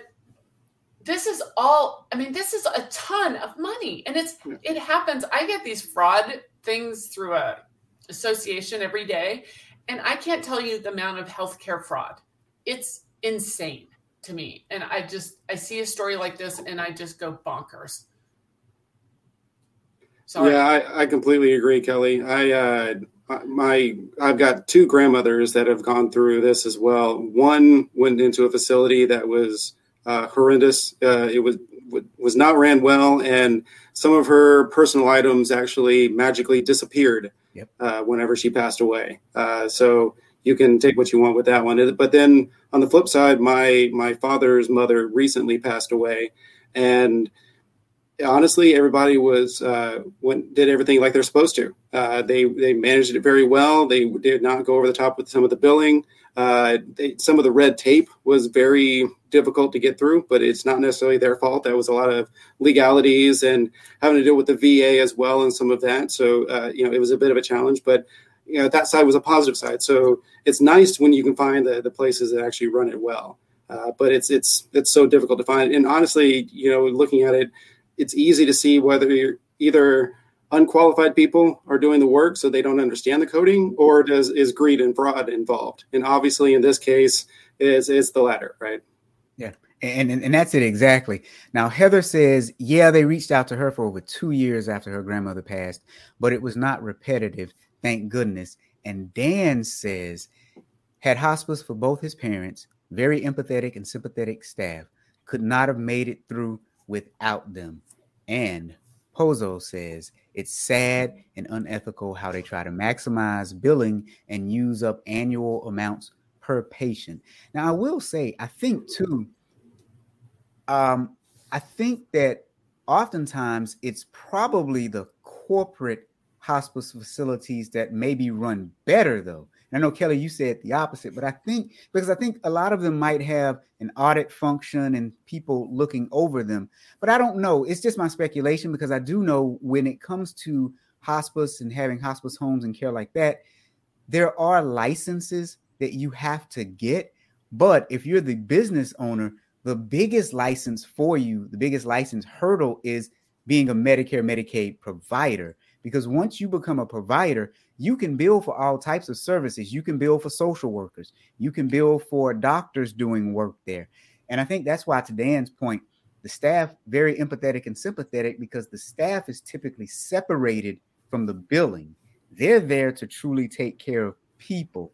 this is all I mean, this is a ton of money. And it's it happens. I get these fraud things through a association every day, and I can't tell you the amount of healthcare fraud. It's insane to me. And I just I see a story like this and I just go bonkers. Sorry. Yeah, I, I completely agree, Kelly. I uh my I've got two grandmothers that have gone through this as well. One went into a facility that was uh, horrendous. Uh, it was was not ran well, and some of her personal items actually magically disappeared yep. uh, whenever she passed away. Uh, so you can take what you want with that one. But then on the flip side, my my father's mother recently passed away, and honestly, everybody was uh, went did everything like they're supposed to. Uh, they they managed it very well. They did not go over the top with some of the billing. Uh, they, some of the red tape was very difficult to get through, but it's not necessarily their fault. That was a lot of legalities and having to deal with the VA as well and some of that. So uh, you know it was a bit of a challenge, but you know that side was a positive side. So it's nice when you can find the, the places that actually run it well. Uh, but it's it's it's so difficult to find. And honestly, you know, looking at it, it's easy to see whether you're either unqualified people are doing the work so they don't understand the coding, or does is greed and fraud involved? And obviously, in this case, is is the latter, right? Yeah. And, and, and that's it exactly. Now Heather says, yeah, they reached out to her for over two years after her grandmother passed, but it was not repetitive. Thank goodness. And Dan says, had hospice for both his parents, very empathetic and sympathetic staff, could not have made it through without them. And Pozo says, it's sad and unethical how they try to maximize billing and use up annual amounts per patient. Now, I will say, I think too, um, I think that oftentimes it's probably the corporate hospice facilities that maybe run better though. And I know Kelly, you said the opposite, but I think because I think a lot of them might have an audit function and people looking over them, but I don't know. It's just my speculation because I do know when it comes to hospice and having hospice homes and care like that, there are licenses that you have to get. But if you're the business owner, the biggest license for you, the biggest license hurdle is being a Medicare Medicaid provider because once you become a provider, you can bill for all types of services. You can bill for social workers, you can bill for doctors doing work there. And I think that's why, to Dan's point, the staff very empathetic and sympathetic because the staff is typically separated from the billing. They're there to truly take care of people.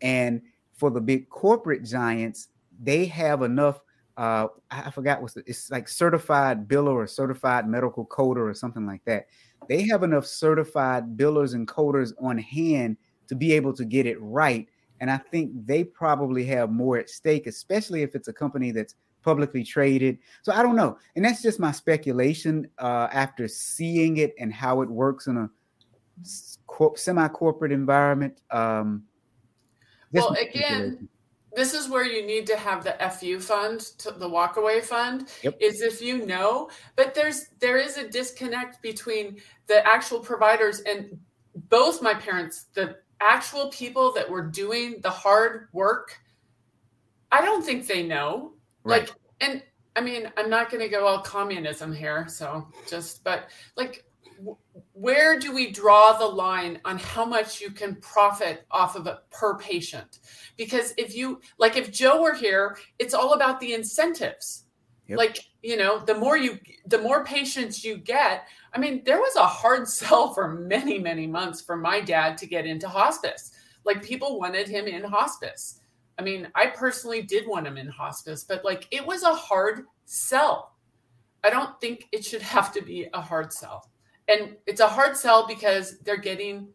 And for the big corporate giants, they have enough. Uh, I forgot what's the, it's like certified biller or certified medical coder or something like that they have enough certified billers and coders on hand to be able to get it right. And I think they probably have more at stake, especially if it's a company that's publicly traded. So I don't know. And that's just my speculation uh, after seeing it and how it works in a semi corporate environment. Um, well, again, this is where you need to have the fu fund the walkaway fund yep. is if you know but there's there is a disconnect between the actual providers and both my parents the actual people that were doing the hard work i don't think they know right. like and i mean i'm not going to go all communism here so just but like where do we draw the line on how much you can profit off of it per patient? Because if you like if joe were here it's all about the incentives. Yep. like you know the more you the more patients you get i mean there was a hard *laughs* sell for many many months for my dad to get into hospice. Like people wanted him in hospice. I mean i personally did want him in hospice but like it was a hard sell. I don't think it should *laughs* have to be a hard sell and it's a hard sell because they're getting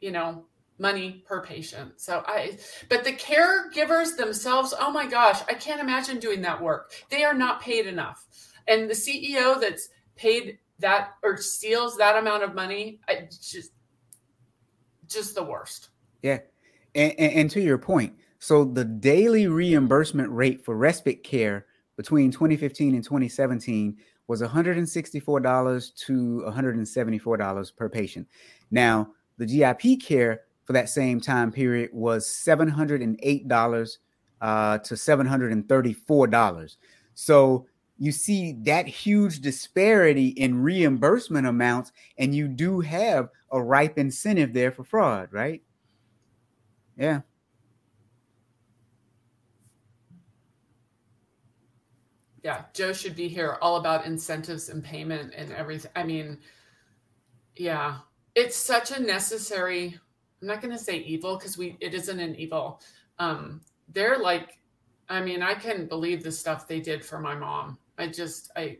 you know money per patient. So i but the caregivers themselves oh my gosh i can't imagine doing that work. They are not paid enough. And the ceo that's paid that or steals that amount of money I just just the worst. Yeah. And, and, and to your point so the daily reimbursement rate for respite care between 2015 and 2017 was $164 to $174 per patient. Now, the GIP care for that same time period was $708 uh, to $734. So you see that huge disparity in reimbursement amounts, and you do have a ripe incentive there for fraud, right? Yeah. Yeah. Joe should be here all about incentives and payment and everything i mean yeah. It's such a necessary i'm not going to say evil because we it isn't an evil. Um they're like i mean i can believe the stuff they did for my mom. I just i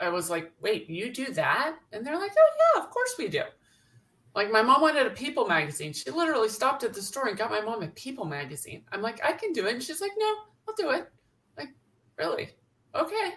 i was like wait you do that? And they're like oh yeah of course we do. Like my mom wanted a people magazine. She literally stopped at the store and got my mom a people magazine. I'm like i can do it. And she's like no i'll do it. Like really Okay.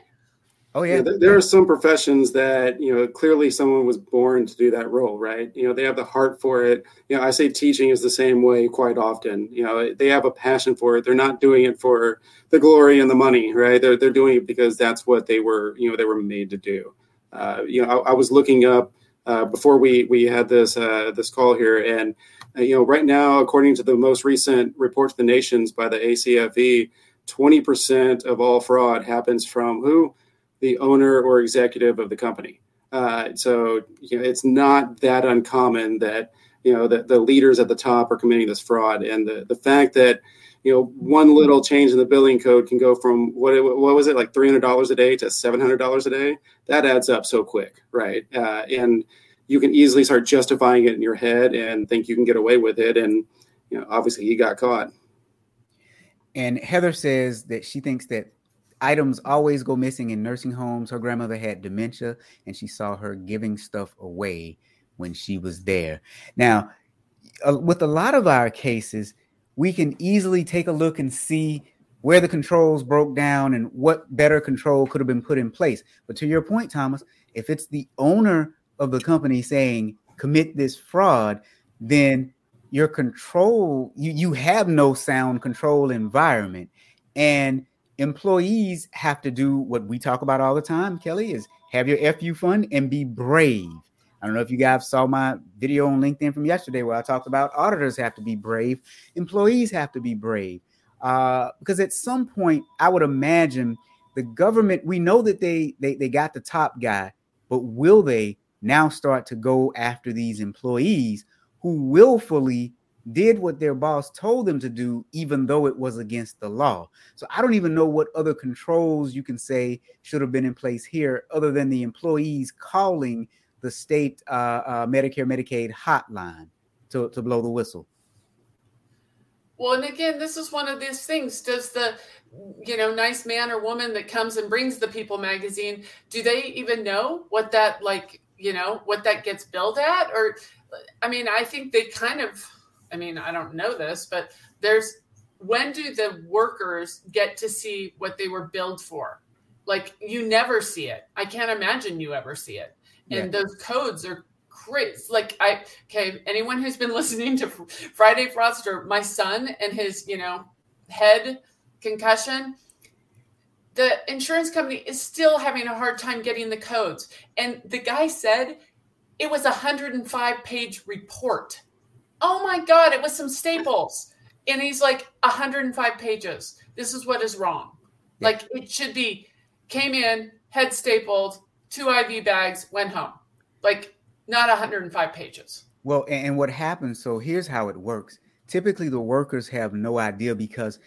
Oh yeah. yeah. there are some professions that you know clearly someone was born to do that role, right? You know, they have the heart for it. You know, I say teaching is the same way quite often. You know, they have a passion for it. They're not doing it for the glory and the money, right? They're they're doing it because that's what they were you know they were made to do. Uh, you know, I, I, was looking up uh, before we we had this uh, this call here, and uh, you know, right now, according to the most recent report to the nations by the ACFE 20% of all fraud happens from who? The owner or executive of the company. Uh, so you know, it's not that uncommon that you know the, the leaders at the top are committing this fraud, and the, the fact that you know one little change in the billing code can go from what what was it like three hundred dollars a day to seven hundred dollars a day. That adds up so quick, right? Uh, and you can easily start justifying it in your head and think you can get away with it, and you know obviously he got caught. And Heather says that she thinks that items always go missing in nursing homes. Her grandmother had dementia and she saw her giving stuff away when she was there. Now, with a lot of our cases, we can easily take a look and see where the controls broke down and what better control could have been put in place. But to your point, Thomas, if it's the owner of the company saying commit this fraud, then your control you you have no sound control environment. And employees have to do what we talk about all the time kelly is have your fu fun and be brave. I don't know if you guys saw my video on linkedin from yesterday where i talked about auditors have to be brave employees have to be brave. Uh, because at some point i would imagine the government we know that they, they they got the top guy but will they now start to go after these employees who willfully did what their boss told them to do, even though it was against the law. So I don't even know what other controls you can say should have been in place here, other than the employees calling the state uh, uh, Medicare Medicaid hotline to, to blow the whistle. Well, and again, this is one of these things. Does the, you know, nice man or woman that comes and brings the People magazine, do they even know what that like, you know, what that gets billed at? Or I mean, I think they kind of, I mean, I don't know this, but there's when do the workers get to see what they were billed for? Like you never see it. I can't imagine you ever see it. And yeah. those codes are great. Like I okay, anyone who's been *laughs* listening to Friday Fraudster, my son and his, you know, head concussion, the insurance company is still having a hard time getting the codes. And the guy said it was a 105 page report. Oh my God, it was some staples. And he's like, 105 pages. This is what is wrong. Yeah. Like it should be came in, head stapled, two IV bags, went home. Like not 105 pages. Well, and what happens, so here's how it works. Typically, the workers have no idea because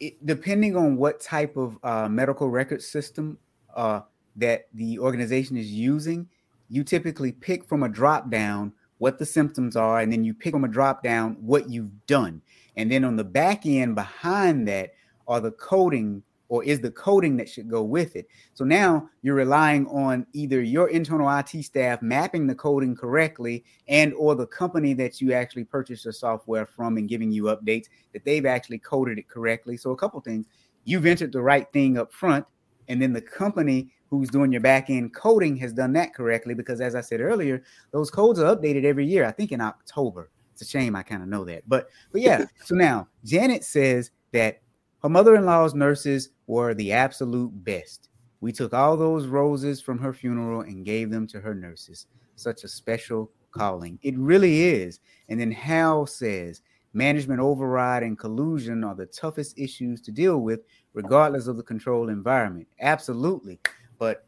it, depending on what type of uh, medical record system uh, that the organization is using, you typically pick from a drop down what the symptoms are, and then you pick from a drop down what you've done. And then on the back end behind that are the coding or is the coding that should go with it. So now you're relying on either your internal IT staff mapping the coding correctly and or the company that you actually purchased the software from and giving you updates that they've actually coded it correctly. So a couple things, you've entered the right thing up front and then the company who's doing your back end coding has done that correctly because as I said earlier, those codes are updated every year. I think in October. It's a shame I kind of know that. But but yeah, so now Janet says that her mother-in-law's nurses were the absolute best. We took all those roses from her funeral and gave them to her nurses. Such a special calling. It really is. And then Hal says management override and collusion are the toughest issues to deal with, regardless of the control environment. Absolutely. But,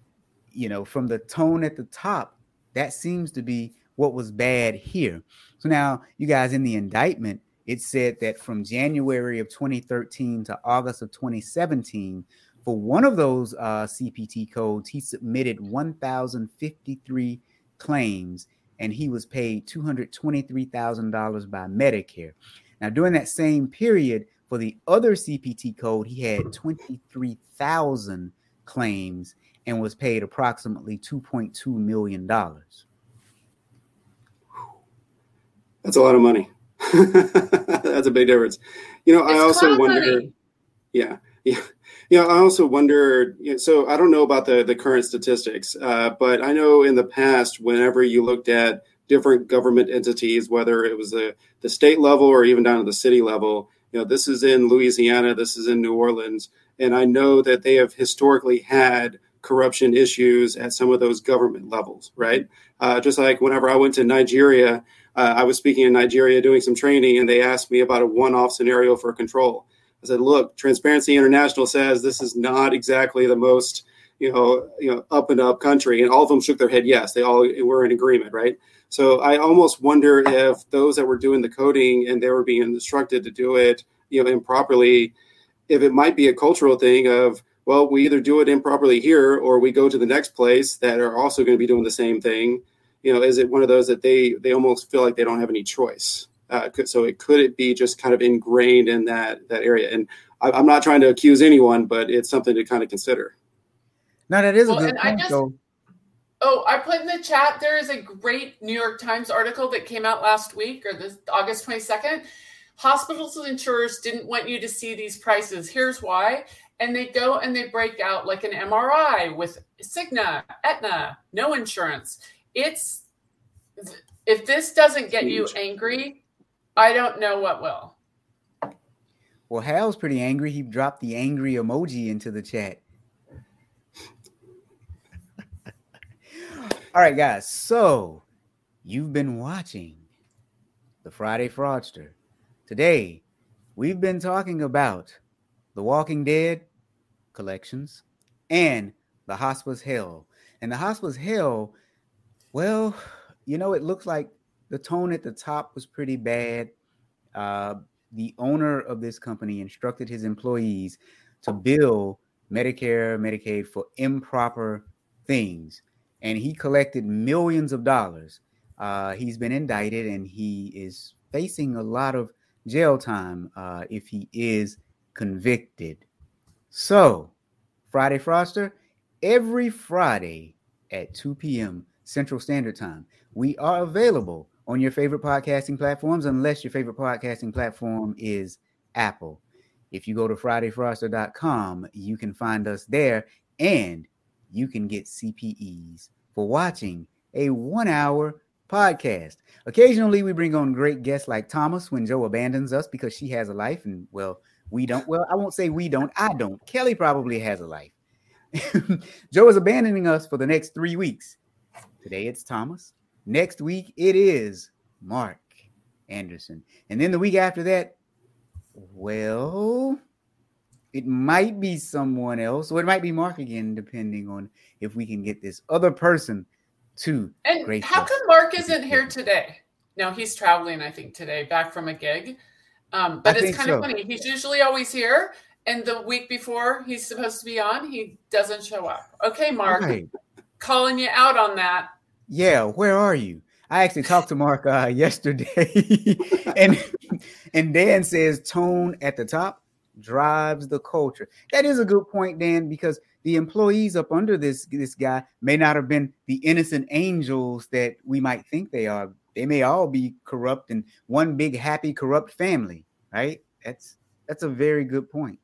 you know, from the tone at the top, that seems to be what was bad here. So now, you guys, in the indictment, it said that from January of 2013 to August of 2017, for one of those uh, CPT codes, he submitted 1,053 claims and he was paid $223,000 by Medicare. Now, during that same period, for the other CPT code, he had 23,000 claims and was paid approximately $2.2 million. That's a lot of money. *laughs* That's a big difference. You know, it's I also wonder. Yeah, yeah, yeah. I also wonder. You know, so I don't know about the the current statistics, uh, but I know in the past, whenever you looked at different government entities, whether it was the the state level or even down to the city level, you know, this is in Louisiana, this is in New Orleans, and I know that they have historically had corruption issues at some of those government levels, right? Uh, just like whenever I went to Nigeria uh, I was speaking in Nigeria doing some training, and they asked me about a one-off scenario for control. I said, "Look, Transparency International says this is not exactly the most, you know, you know, up and up country." And all of them shook their head yes. They all were in agreement, right? So I almost wonder if those that were doing the coding and they were being instructed to do it, you know, improperly, if it might be a cultural thing of well, we either do it improperly here or we go to the next place that are also going to be doing the same thing you know, is it one of those that they they almost feel like they don't have any choice? Uh, so it could it be just kind of ingrained in that that area? And I, am not trying to accuse anyone, but it's something to kind of consider. No, that is well, a good point. Just, oh, I put in the chat. There is a great New York Times article that came out last week or this August 22nd. Hospitals and insurers didn't want you to see these prices. Here's why. And they go and they break out like an MRI with Cigna, Aetna, no insurance it's if this doesn't get you angry, I don't know what will. Well, Hal's pretty angry. He dropped the angry emoji into the chat. *laughs* All right, guys. So you've been watching the Friday Fraudster. Today, we've been talking about the Walking Dead collections and the Hospice Hell. And the Hospice Hell well, you know, it looks like the tone at the top was pretty bad. Uh, the owner of this company instructed his employees to bill Medicare, Medicaid for improper things, and he collected millions of dollars. Uh, he's been indicted and he is facing a lot of jail time uh, if he is convicted. So, Friday Fraudster, every Friday at 2 p.m. Central Standard Time. We are available on your favorite podcasting platforms, unless your favorite podcasting platform is Apple. If you go to FridayFraudster.com, you can find us there and you can get CPEs for watching a one hour podcast. Occasionally, we bring on great guests like Thomas when Joe abandons us because she has a life, and well, we don't. Well, I won't say we don't. I don't. Kelly probably has a life. *laughs* Joe is abandoning us for the next three weeks. Today it's Thomas. Next week it is Mark Anderson. And then the week after that, well, it might be someone else, or it might be Mark again, depending on if we can get this other person to. And how come Mark isn't here today? No, he's traveling, I think, today, back from a gig. Um, but I it's kind so. of funny. He's usually always here, and the week before he's supposed to be on, he doesn't show up. Okay, Mark, right. calling you out on that. Yeah, where are you? I actually talked to Mark uh, yesterday, *laughs* and and Dan says tone at the top drives the culture. That is a good point, Dan, because the employees up under this this guy may not have been the innocent angels that we might think they are. They may all be corrupt and one big happy corrupt family, right? That's that's a very good point.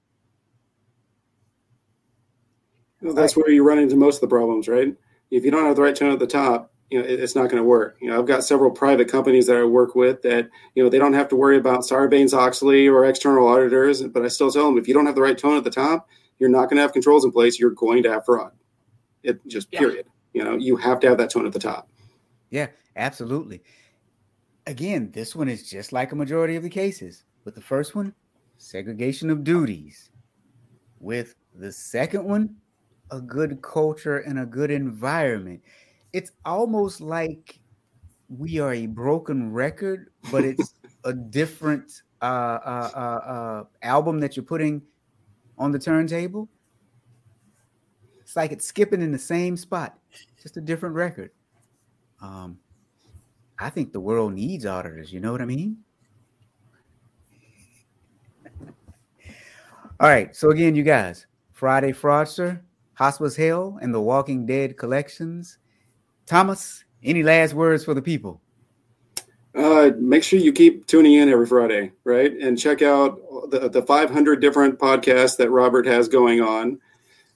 Well, that's where you run into most of the problems, right? If you don't have the right tone at the top, you know, it's not going to work. You know, I've got several private companies that I work with that, you know, they don't have to worry about Sarbanes-Oxley or external auditors, but I still tell them if you don't have the right tone at the top, you're not going to have controls in place. You're going to have fraud. It just yeah. period. You know, you have to have that tone at the top. Yeah, absolutely. Again, this one is just like a majority of the cases. With the first one, segregation of duties. With the second one, a good culture and a good environment. It's almost like we are a broken record, but it's *laughs* a different uh, uh, uh, uh, album that you're putting on the turntable. It's like it's skipping in the same spot, just a different record. Um, I think the world needs auditors. You know what I mean? All right. So again, you guys, Friday Fraudster, Hospice Hell, and the Walking Dead collections. Thomas, any last words for the people? Uh, make sure you keep tuning in every Friday, right? And check out the, the 500 different podcasts that Robert has going on.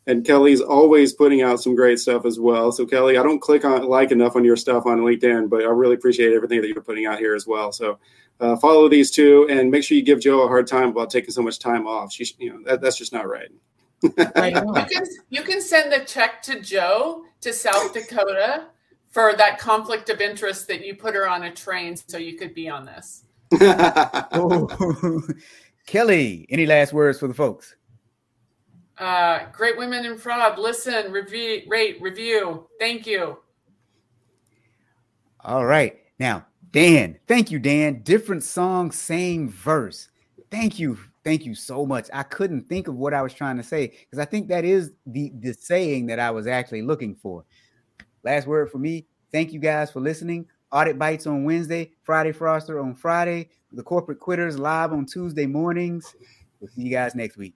And Kelly's always putting out some great stuff as well. So, Kelly, I don't click on like enough on your stuff on LinkedIn, but I really appreciate everything that you're putting out here as well. So, uh, follow these two and make sure you give Joe a hard time about taking so much time off. She, you know, that, that's just not right. *laughs* you, can, you can send a check to Joe to South Dakota for that conflict of interest that you put her on a train so you could be on this. oh. *laughs* *laughs* Kelly, any last words for the folks? Uh, great women in fraud. Listen, review, rate, review. Thank you. All right. Now, Dan, thank you, Dan. Different song, same verse. Thank you. Thank you so much. I couldn't think of what I was trying to say because I think that is the, the saying that I was actually looking for. Last word for me. Thank you guys for listening. Audit Bites on Wednesday, Friday Fraudster on Friday, the Corporate Quitters live on Tuesday mornings. We'll see you guys next week.